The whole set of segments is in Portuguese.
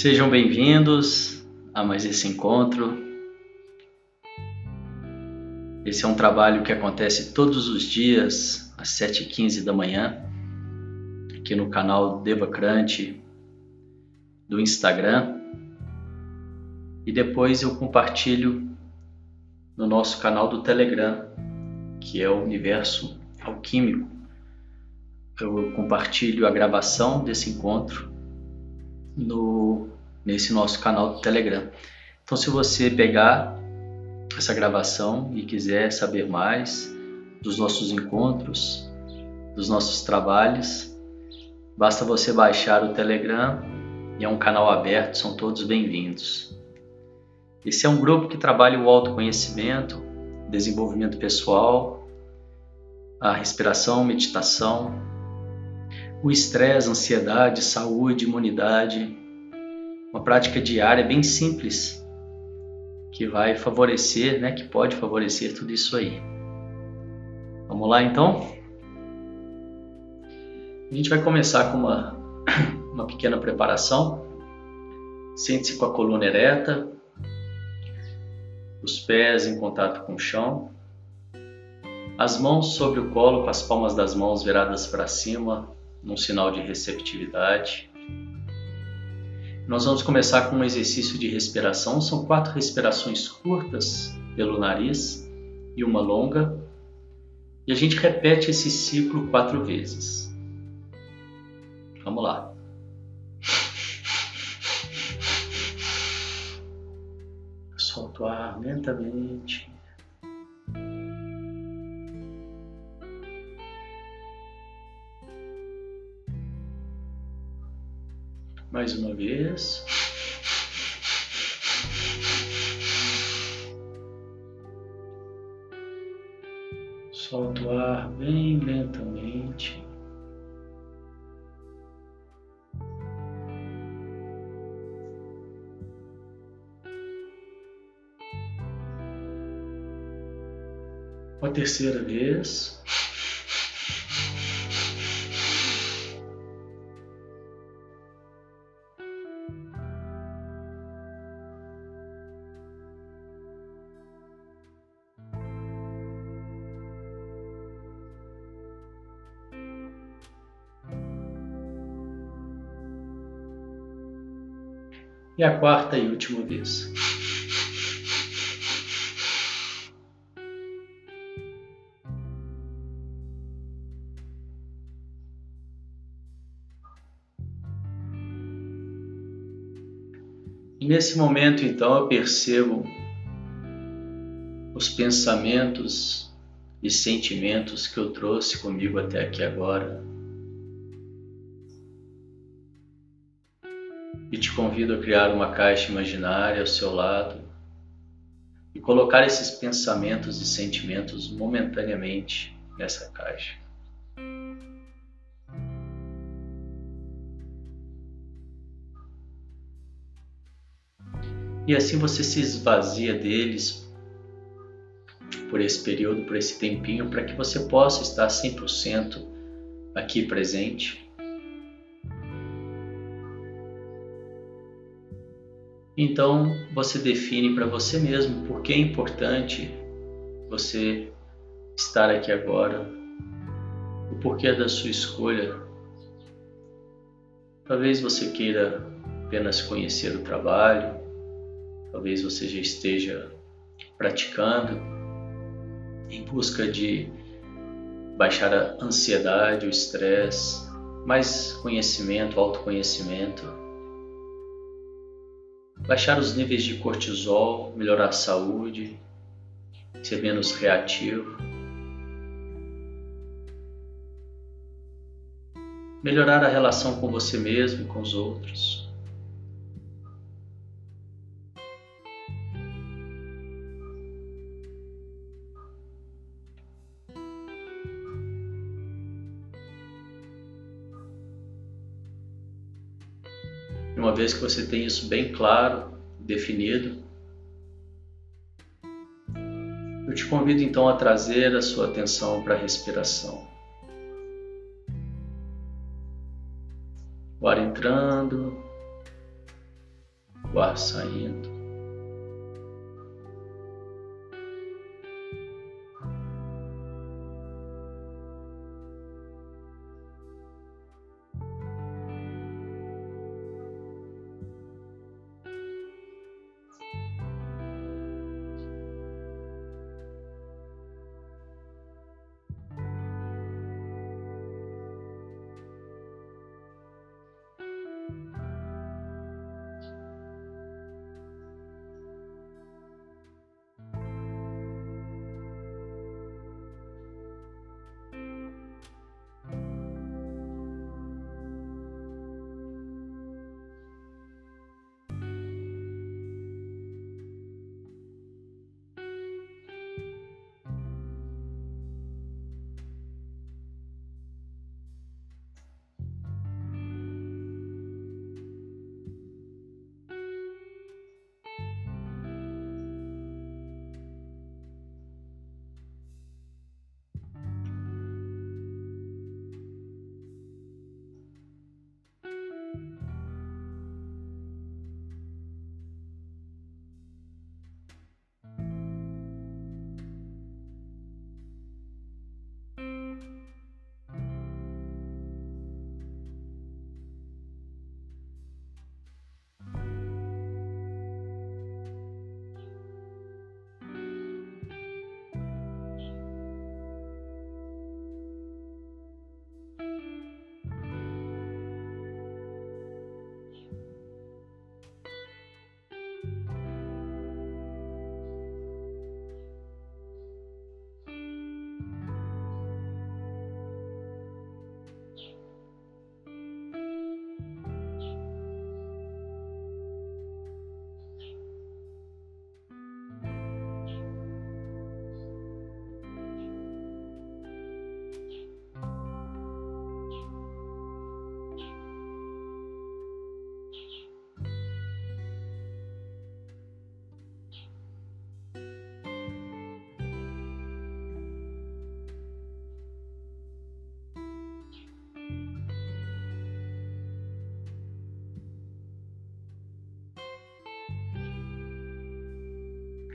Sejam bem-vindos a mais esse encontro. Esse é um trabalho que acontece todos os dias às 7h15 da manhã, aqui no canal Devacrante do Instagram. E depois eu compartilho no nosso canal do Telegram, que é o Universo Alquímico. Eu compartilho a gravação desse encontro no, nesse nosso canal do Telegram. Então, se você pegar essa gravação e quiser saber mais dos nossos encontros, dos nossos trabalhos, basta você baixar o Telegram e é um canal aberto, são todos bem-vindos. Esse é um grupo que trabalha o autoconhecimento, desenvolvimento pessoal, a respiração, meditação, o estresse, ansiedade, saúde, imunidade. Uma prática diária bem simples que vai favorecer, né, que pode favorecer tudo isso aí. Vamos lá então? A gente vai começar com uma, uma pequena preparação. Sente-se com a coluna ereta, os pés em contato com o chão, as mãos sobre o colo, com as palmas das mãos viradas para cima, num sinal de receptividade. Nós vamos começar com um exercício de respiração. São quatro respirações curtas pelo nariz e uma longa. E a gente repete esse ciclo quatro vezes. Vamos lá. Solta o ar lentamente. Mais uma vez. Solta o ar bem lentamente. Uma terceira vez. E a quarta e última vez. E nesse momento, então, eu percebo os pensamentos e sentimentos que eu trouxe comigo até aqui agora. Convido a criar uma caixa imaginária ao seu lado e colocar esses pensamentos e sentimentos momentaneamente nessa caixa. E assim você se esvazia deles por esse período, por esse tempinho, para que você possa estar 100% aqui presente Então você define para você mesmo por que é importante você estar aqui agora, o porquê da sua escolha. Talvez você queira apenas conhecer o trabalho, talvez você já esteja praticando em busca de baixar a ansiedade, o estresse, mais conhecimento, autoconhecimento baixar os níveis de cortisol, melhorar a saúde, ser menos reativo, melhorar a relação com você mesmo e com os outros. Vez que você tem isso bem claro, definido, eu te convido então a trazer a sua atenção para a respiração. O ar entrando o ar saindo.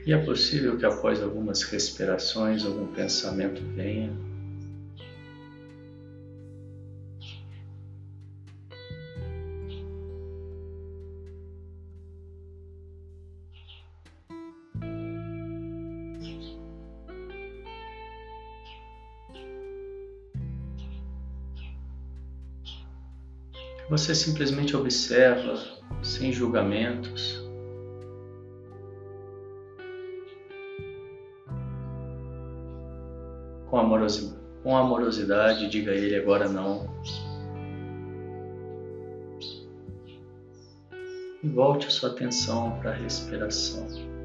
E é possível que após algumas respirações algum pensamento venha. Você simplesmente observa sem julgamentos. Com amorosidade, com amorosidade diga a ele agora não. E volte a sua atenção para a respiração.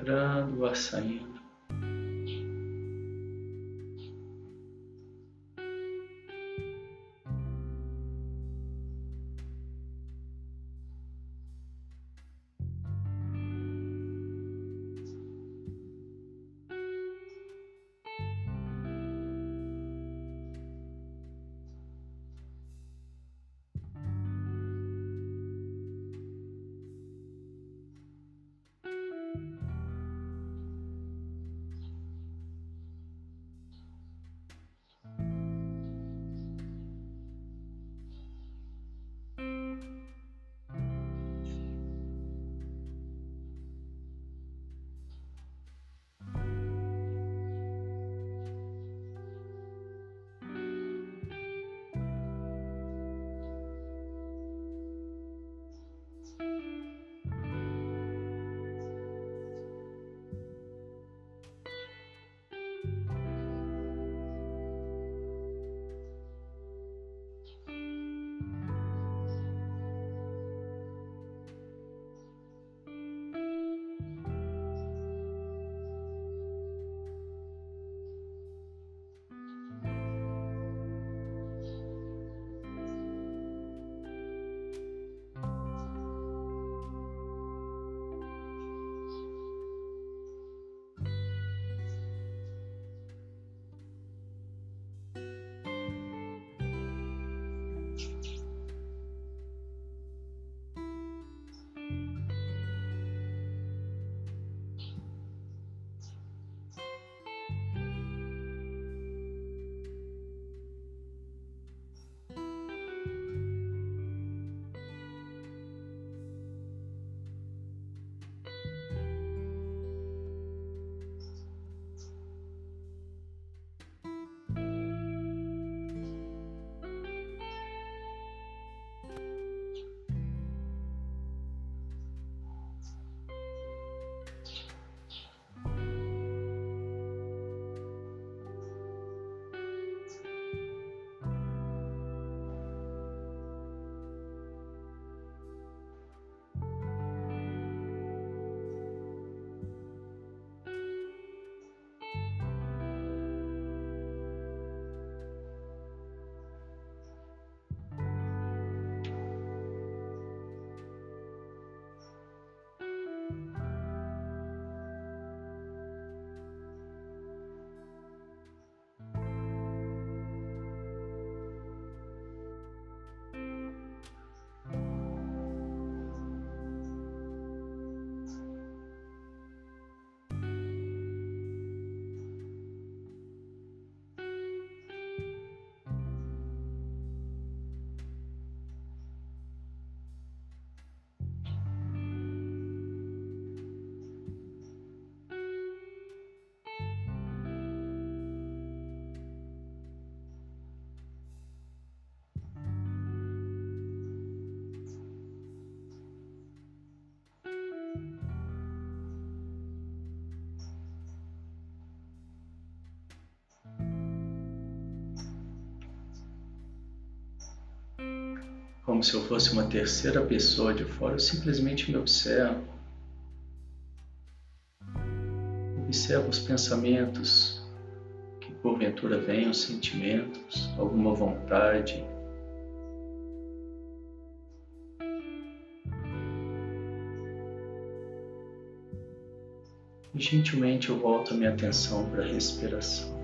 Entrando, ar saindo. Como se eu fosse uma terceira pessoa de fora, eu simplesmente me observo. Observo os pensamentos que porventura venham, sentimentos, alguma vontade. E gentilmente eu volto a minha atenção para a respiração.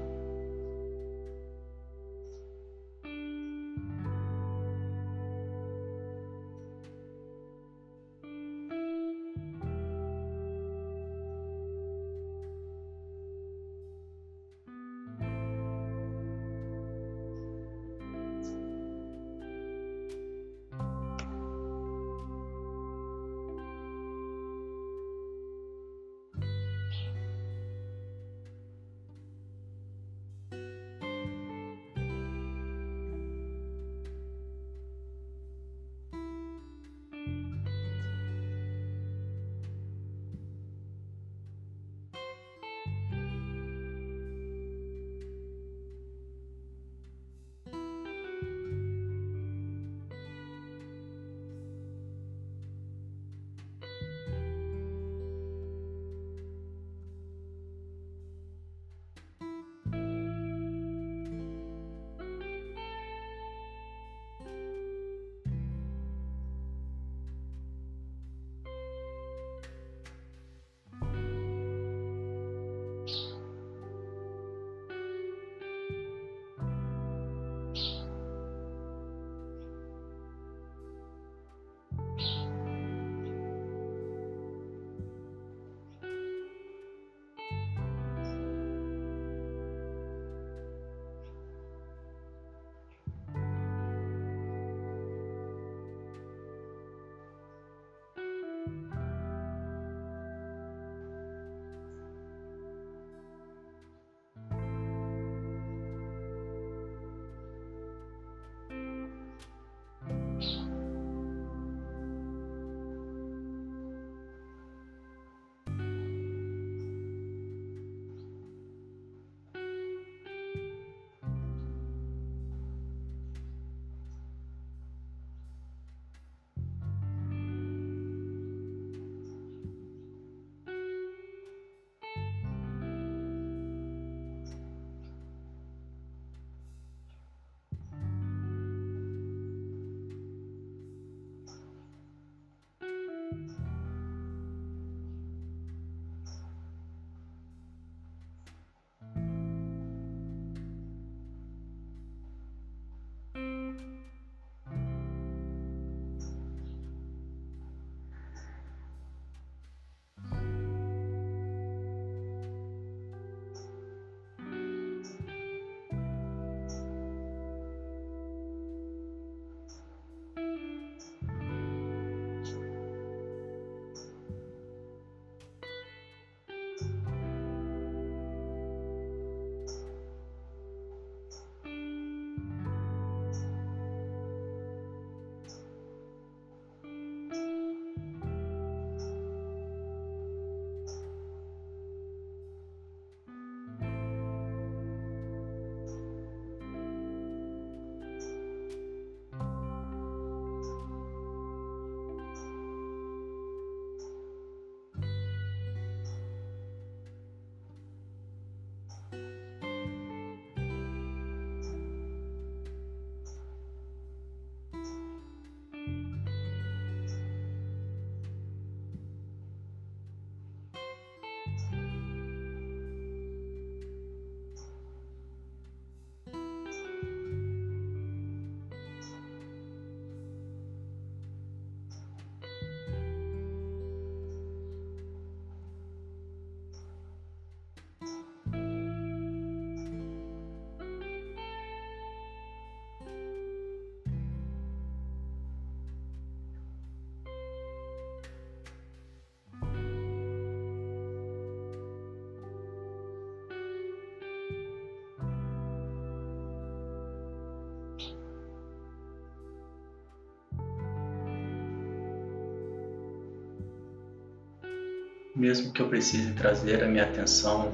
Mesmo que eu precise trazer a minha atenção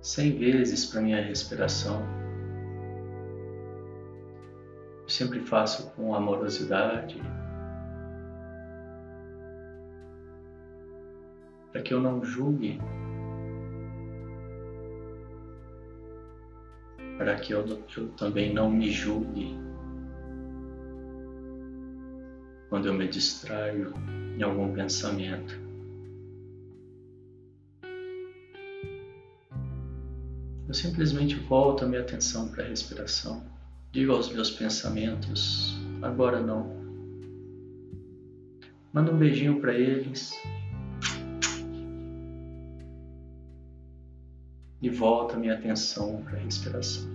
cem vezes para minha respiração, sempre faço com amorosidade, para que eu não julgue, para que eu, eu também não me julgue quando eu me distraio em algum pensamento. Eu simplesmente volto a minha atenção para a respiração. Digo aos meus pensamentos, agora não. Manda um beijinho para eles. E volta a minha atenção para a respiração.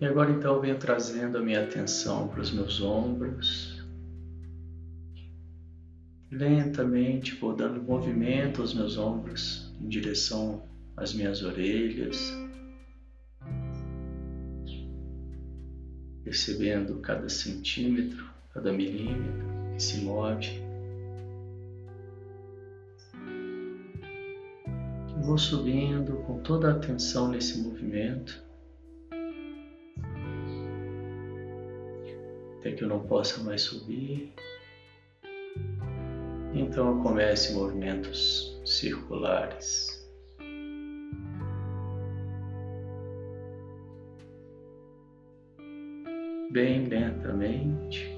E agora então venho trazendo a minha atenção para os meus ombros. Lentamente vou dando movimento aos meus ombros em direção às minhas orelhas. Percebendo cada centímetro, cada milímetro que se move. vou subindo com toda a atenção nesse movimento. Até que eu não possa mais subir. Então eu comece movimentos circulares. Bem lentamente.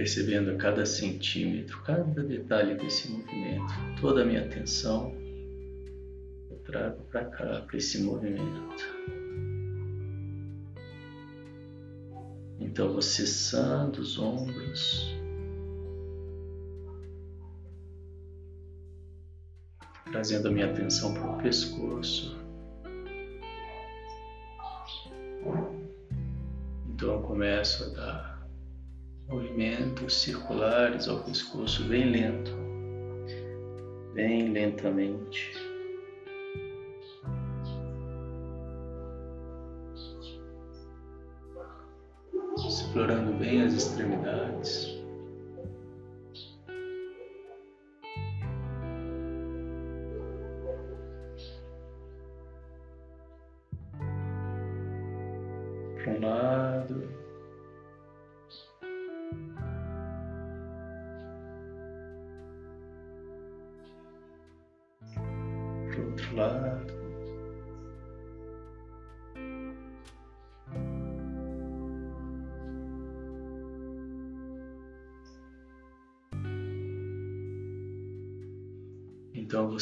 Percebendo cada centímetro, cada detalhe desse movimento, toda a minha atenção eu trago para cá, para esse movimento. Então vou cessando os ombros. Trazendo a minha atenção para o pescoço. Então eu começo a movimentos circulares ao pescoço bem lento, bem lentamente. Explorando bem as extremidades.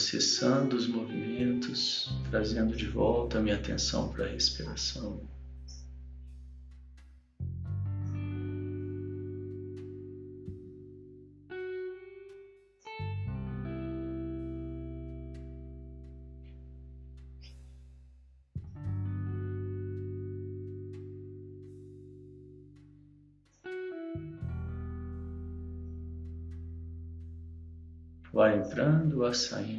Cessando os movimentos, trazendo de volta a minha atenção para a respiração. vai entrando, vai saindo.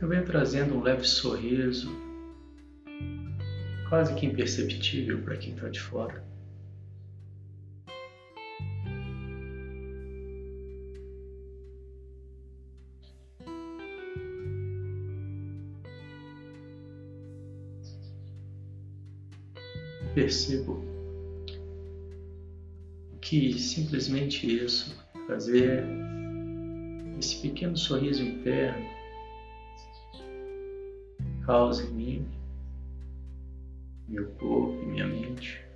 Eu venho trazendo um leve sorriso, quase que imperceptível para quem está de fora. Percebo que simplesmente isso, fazer esse pequeno sorriso interno, causa em mim, meu corpo e minha mente.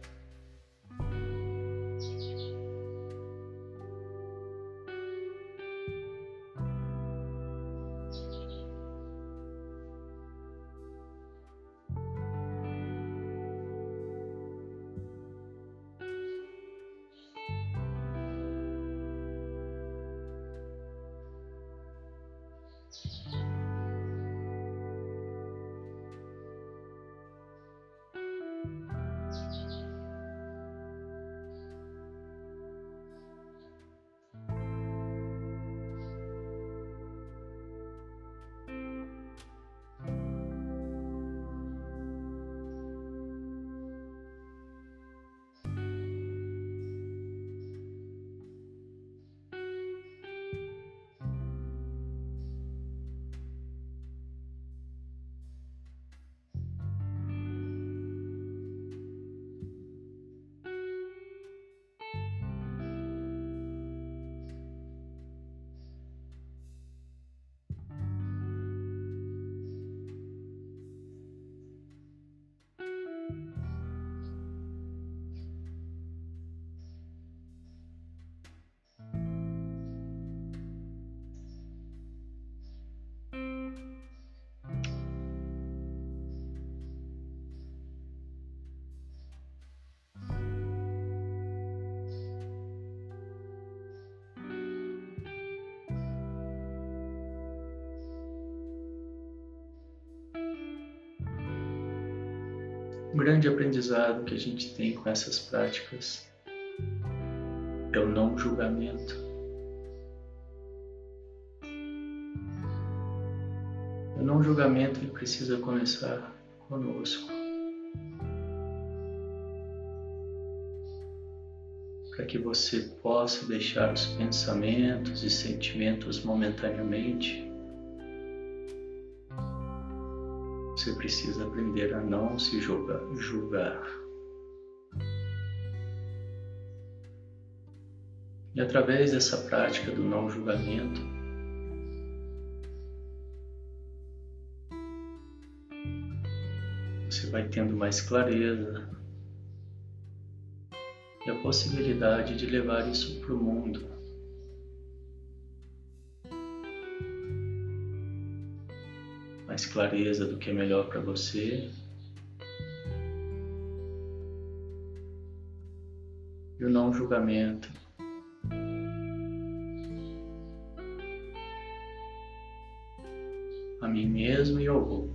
Um grande aprendizado que a gente tem com essas práticas é o não julgamento. O não julgamento ele precisa começar conosco. Para que você possa deixar os pensamentos e sentimentos momentaneamente, você precisa aprender a não se julgar. E através dessa prática do não julgamento, você vai tendo mais clareza e a possibilidade de levar isso para o mundo. Mais clareza do que é melhor para você. E o não julgamento. A mim mesmo e ao outro.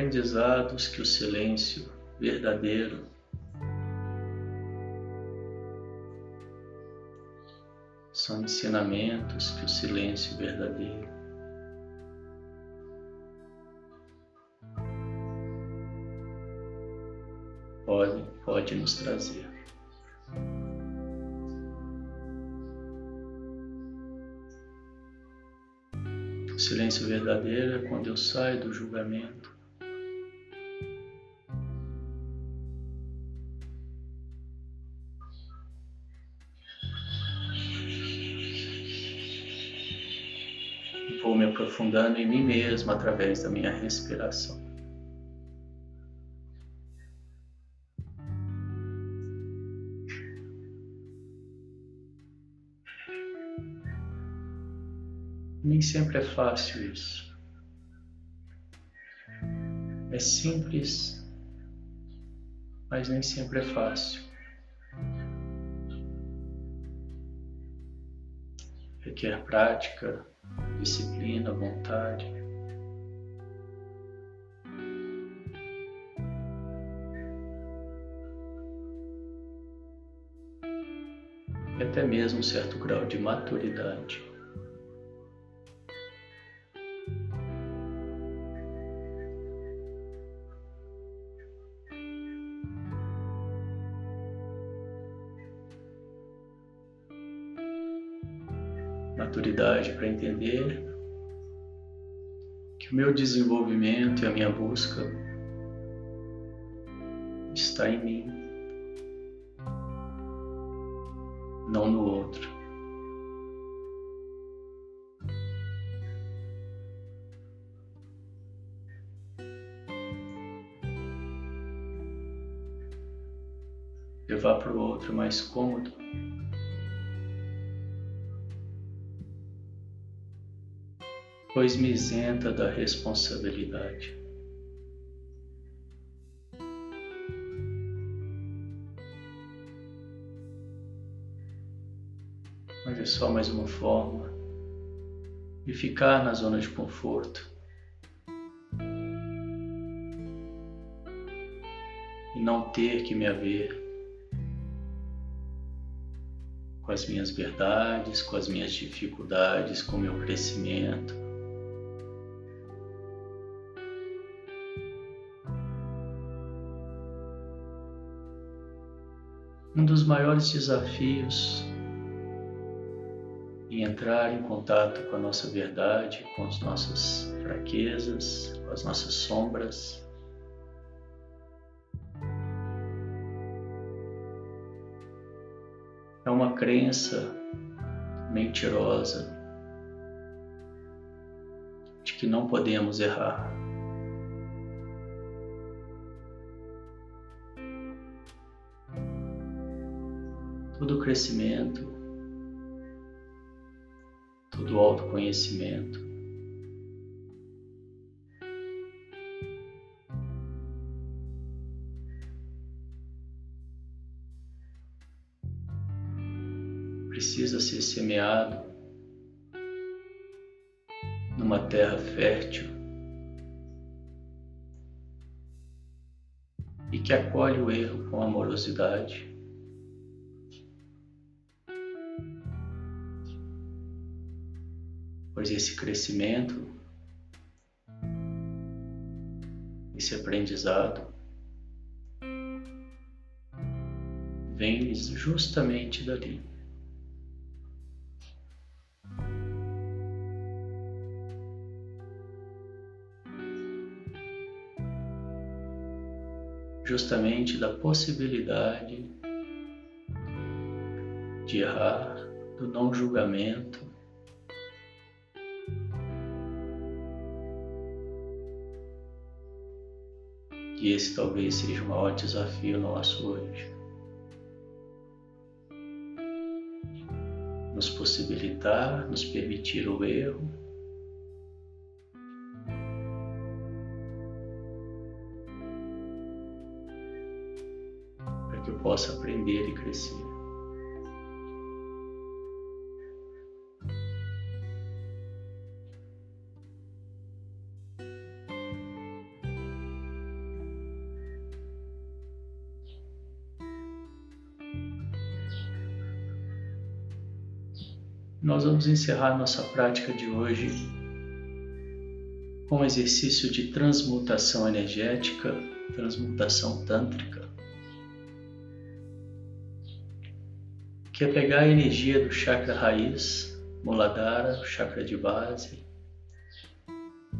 Aprendizados que o silêncio verdadeiro. São ensinamentos que o silêncio verdadeiro. Pode, pode nos trazer. O silêncio verdadeiro é quando eu saio do julgamento vou me aprofundando em mim mesmo através da minha respiração. Nem sempre é fácil isso. É simples, mas nem sempre é fácil. Requer prática, disciplina, vontade. E até mesmo um certo grau de maturidade. Meu desenvolvimento e a minha busca está em mim, não no outro. Levar para o outro mais cômodo. Pois me isenta da responsabilidade. Mas é só mais uma forma de ficar na zona de conforto e não ter que me haver com as minhas verdades, com as minhas dificuldades, com o meu crescimento. Dos maiores desafios em entrar em contato com a nossa verdade, com as nossas fraquezas, com as nossas sombras, é uma crença mentirosa de que não podemos errar. Todo crescimento, todo o autoconhecimento. Precisa ser semeado numa terra fértil e que acolhe o erro com amorosidade. Pois esse crescimento, esse aprendizado, vem justamente dali. justamente da possibilidade de errar, do não julgamento. E esse talvez seja o maior desafio nosso hoje. Nos possibilitar, nos permitir o erro possa aprender e crescer. Nós vamos encerrar nossa prática de hoje com um exercício de transmutação energética, transmutação tântrica. que é pegar a energia do chakra raiz, Muladhara, o chakra de base,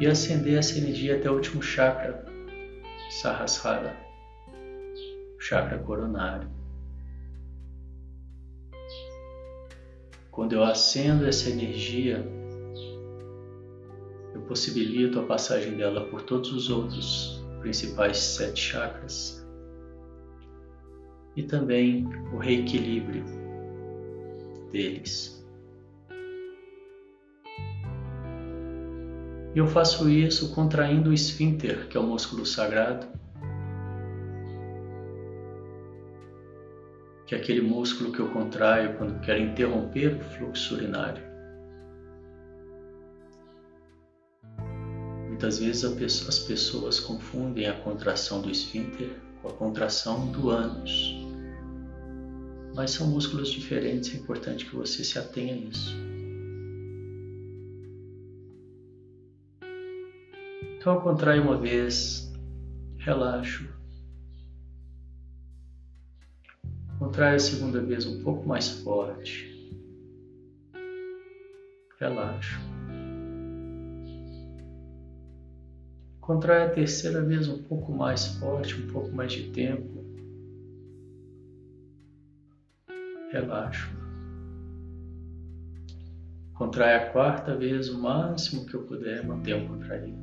e acender essa energia até o último chakra, Sahasrara, o chakra coronário. Quando eu acendo essa energia, eu possibilito a passagem dela por todos os outros principais sete chakras e também o reequilíbrio deles. E eu faço isso contraindo o esfíncter, que é o músculo sagrado, que é aquele músculo que eu contraio quando quero interromper o fluxo urinário. Muitas vezes as pessoas confundem a contração do esfíncter com a contração do ânus mas são músculos diferentes, é importante que você se atenha a isso. Então eu contraio uma vez, relaxo. Contraio a segunda vez um pouco mais forte. Relaxo. Contrai a terceira vez um pouco mais forte, um pouco mais de tempo. relaxo. Contrai a quarta vez o máximo que eu puder, mantenho contraído.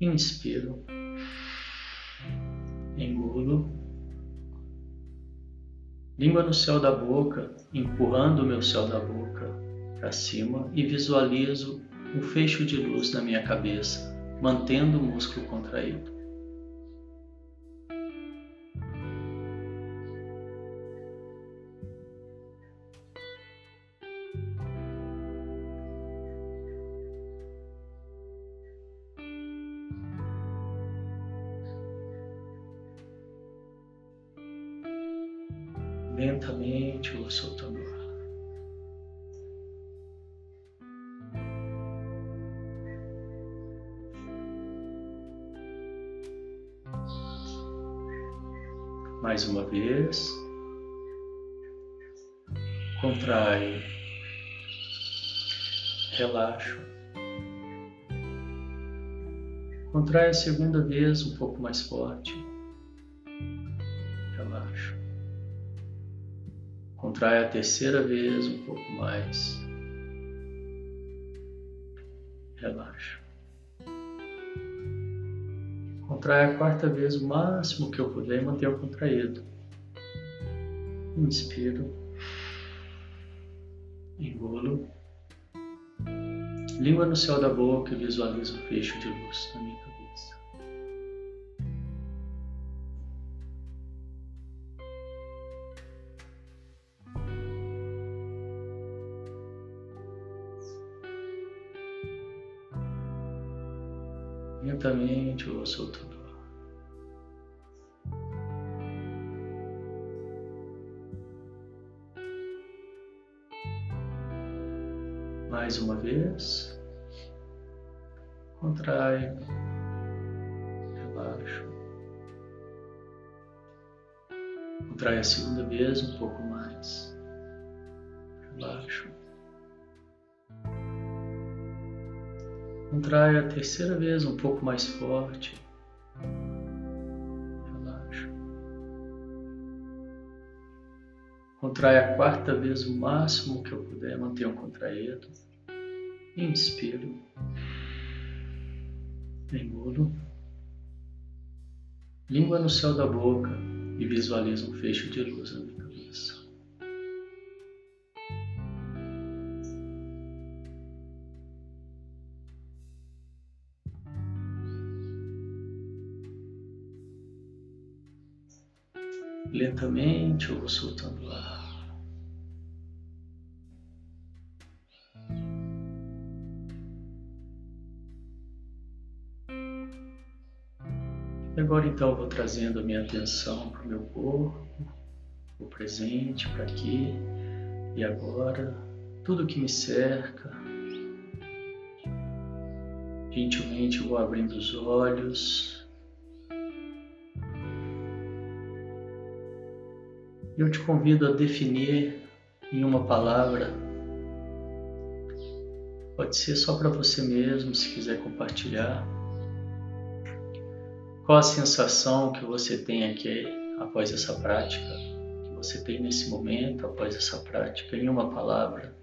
Inspiro. Língua no céu da boca, empurrando o meu céu da boca para cima e visualizo um fecho de luz na minha cabeça, mantendo o músculo contraído. Lentamente vou soltando o ar. Mais uma vez. Contrai. Relaxo. Contrai a segunda vez um pouco mais forte. Contrai a terceira vez um pouco mais. Relaxa. Contrai a quarta vez o máximo que eu puder e mantenha contraído. Inspiro. Engulo. Língua no céu da boca e visualizo um fecho de luz na minha mais uma vez. Contrai, relaxa. Contrai a segunda vez um pouco mais. Relaxa. Contrai a terceira vez um pouco mais forte. Contrai a quarta vez o máximo que eu puder, mantenha contraído. Inspiro. Engulo. Língua no céu da boca e visualizo um fecho de luz na minha cabeça. Lentamente eu vou soltando o ar. Agora então vou trazendo a minha atenção para o meu corpo, o presente, para aqui e agora, tudo que me cerca. Gentilmente vou abrindo os olhos. Eu te convido a definir em uma palavra. Pode ser só para você mesmo, se quiser compartilhar. Qual a sensação que você tem aqui após essa prática? Que você tem nesse momento após essa prática? Em uma palavra.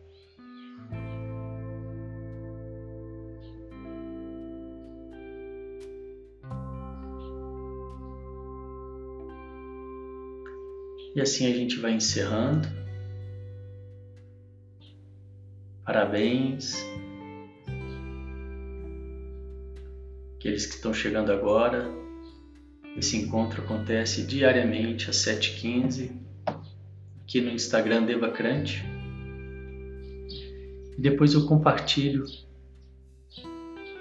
E assim a gente vai encerrando. Parabéns. Aqueles que estão chegando agora, esse encontro acontece diariamente às 7h15 aqui no Instagram Devacrante. E depois eu compartilho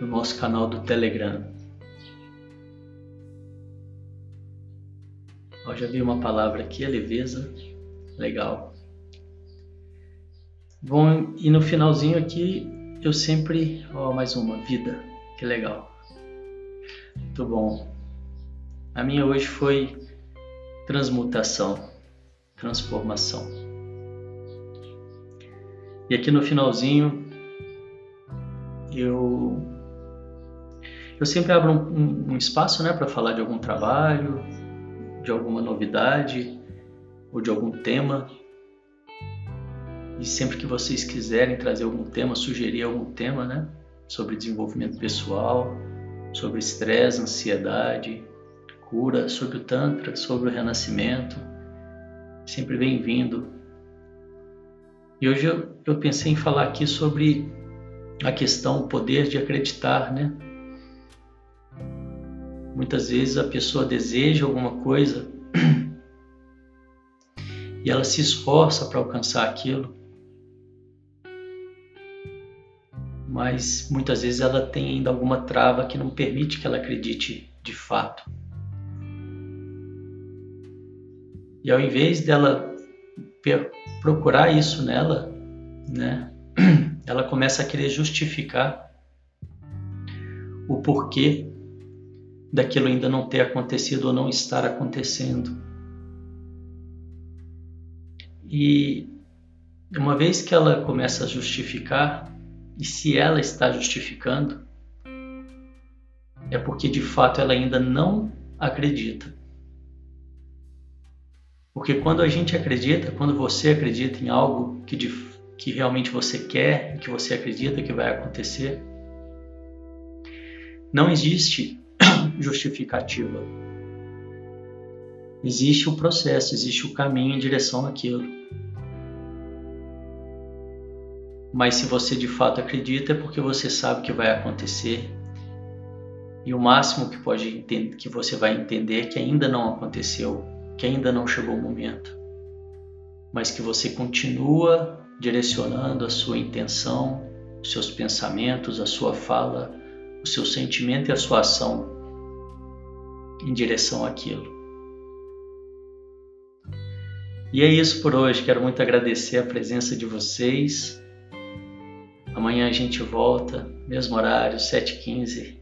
no nosso canal do Telegram. Ó, já vi uma palavra aqui, a leveza. Legal. Bom, e no finalzinho aqui eu sempre, ó, mais uma, vida. Que legal. Muito bom. A minha hoje foi transmutação, transformação. E aqui no finalzinho, eu eu sempre abro um, um espaço, né, para falar de algum trabalho, de alguma novidade ou de algum tema. E sempre que vocês quiserem trazer algum tema, sugerir algum tema, né, sobre desenvolvimento pessoal, sobre estresse, ansiedade, cura, sobre o Tantra, sobre o renascimento. Sempre bem-vindo. E hoje eu, eu pensei em falar aqui sobre a questão, o poder de acreditar, né? Muitas vezes a pessoa deseja alguma coisa e ela se esforça para alcançar aquilo, mas muitas vezes ela tem ainda alguma trava que não permite que ela acredite de fato. E ao invés dela procurar isso nela, né, ela começa a querer justificar o porquê daquilo ainda não ter acontecido ou não estar acontecendo. E uma vez que ela começa a justificar, e se ela está justificando, é porque de fato ela ainda não acredita. Porque quando a gente acredita, quando você acredita em algo que, que realmente você quer, que você acredita que vai acontecer, não existe justificativa. Existe o processo, existe o caminho em direção àquilo. Mas se você de fato acredita é porque você sabe que vai acontecer. E o máximo que pode que você vai entender é que ainda não aconteceu, que ainda não chegou o momento. Mas que você continua direcionando a sua intenção, os seus pensamentos, a sua fala, o seu sentimento e a sua ação em direção àquilo. E é isso por hoje. Quero muito agradecer a presença de vocês. Amanhã a gente volta, mesmo horário, 7h15.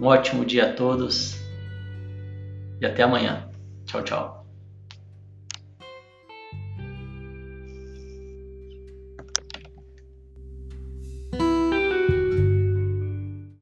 Um ótimo dia a todos e até amanhã. Tchau, tchau.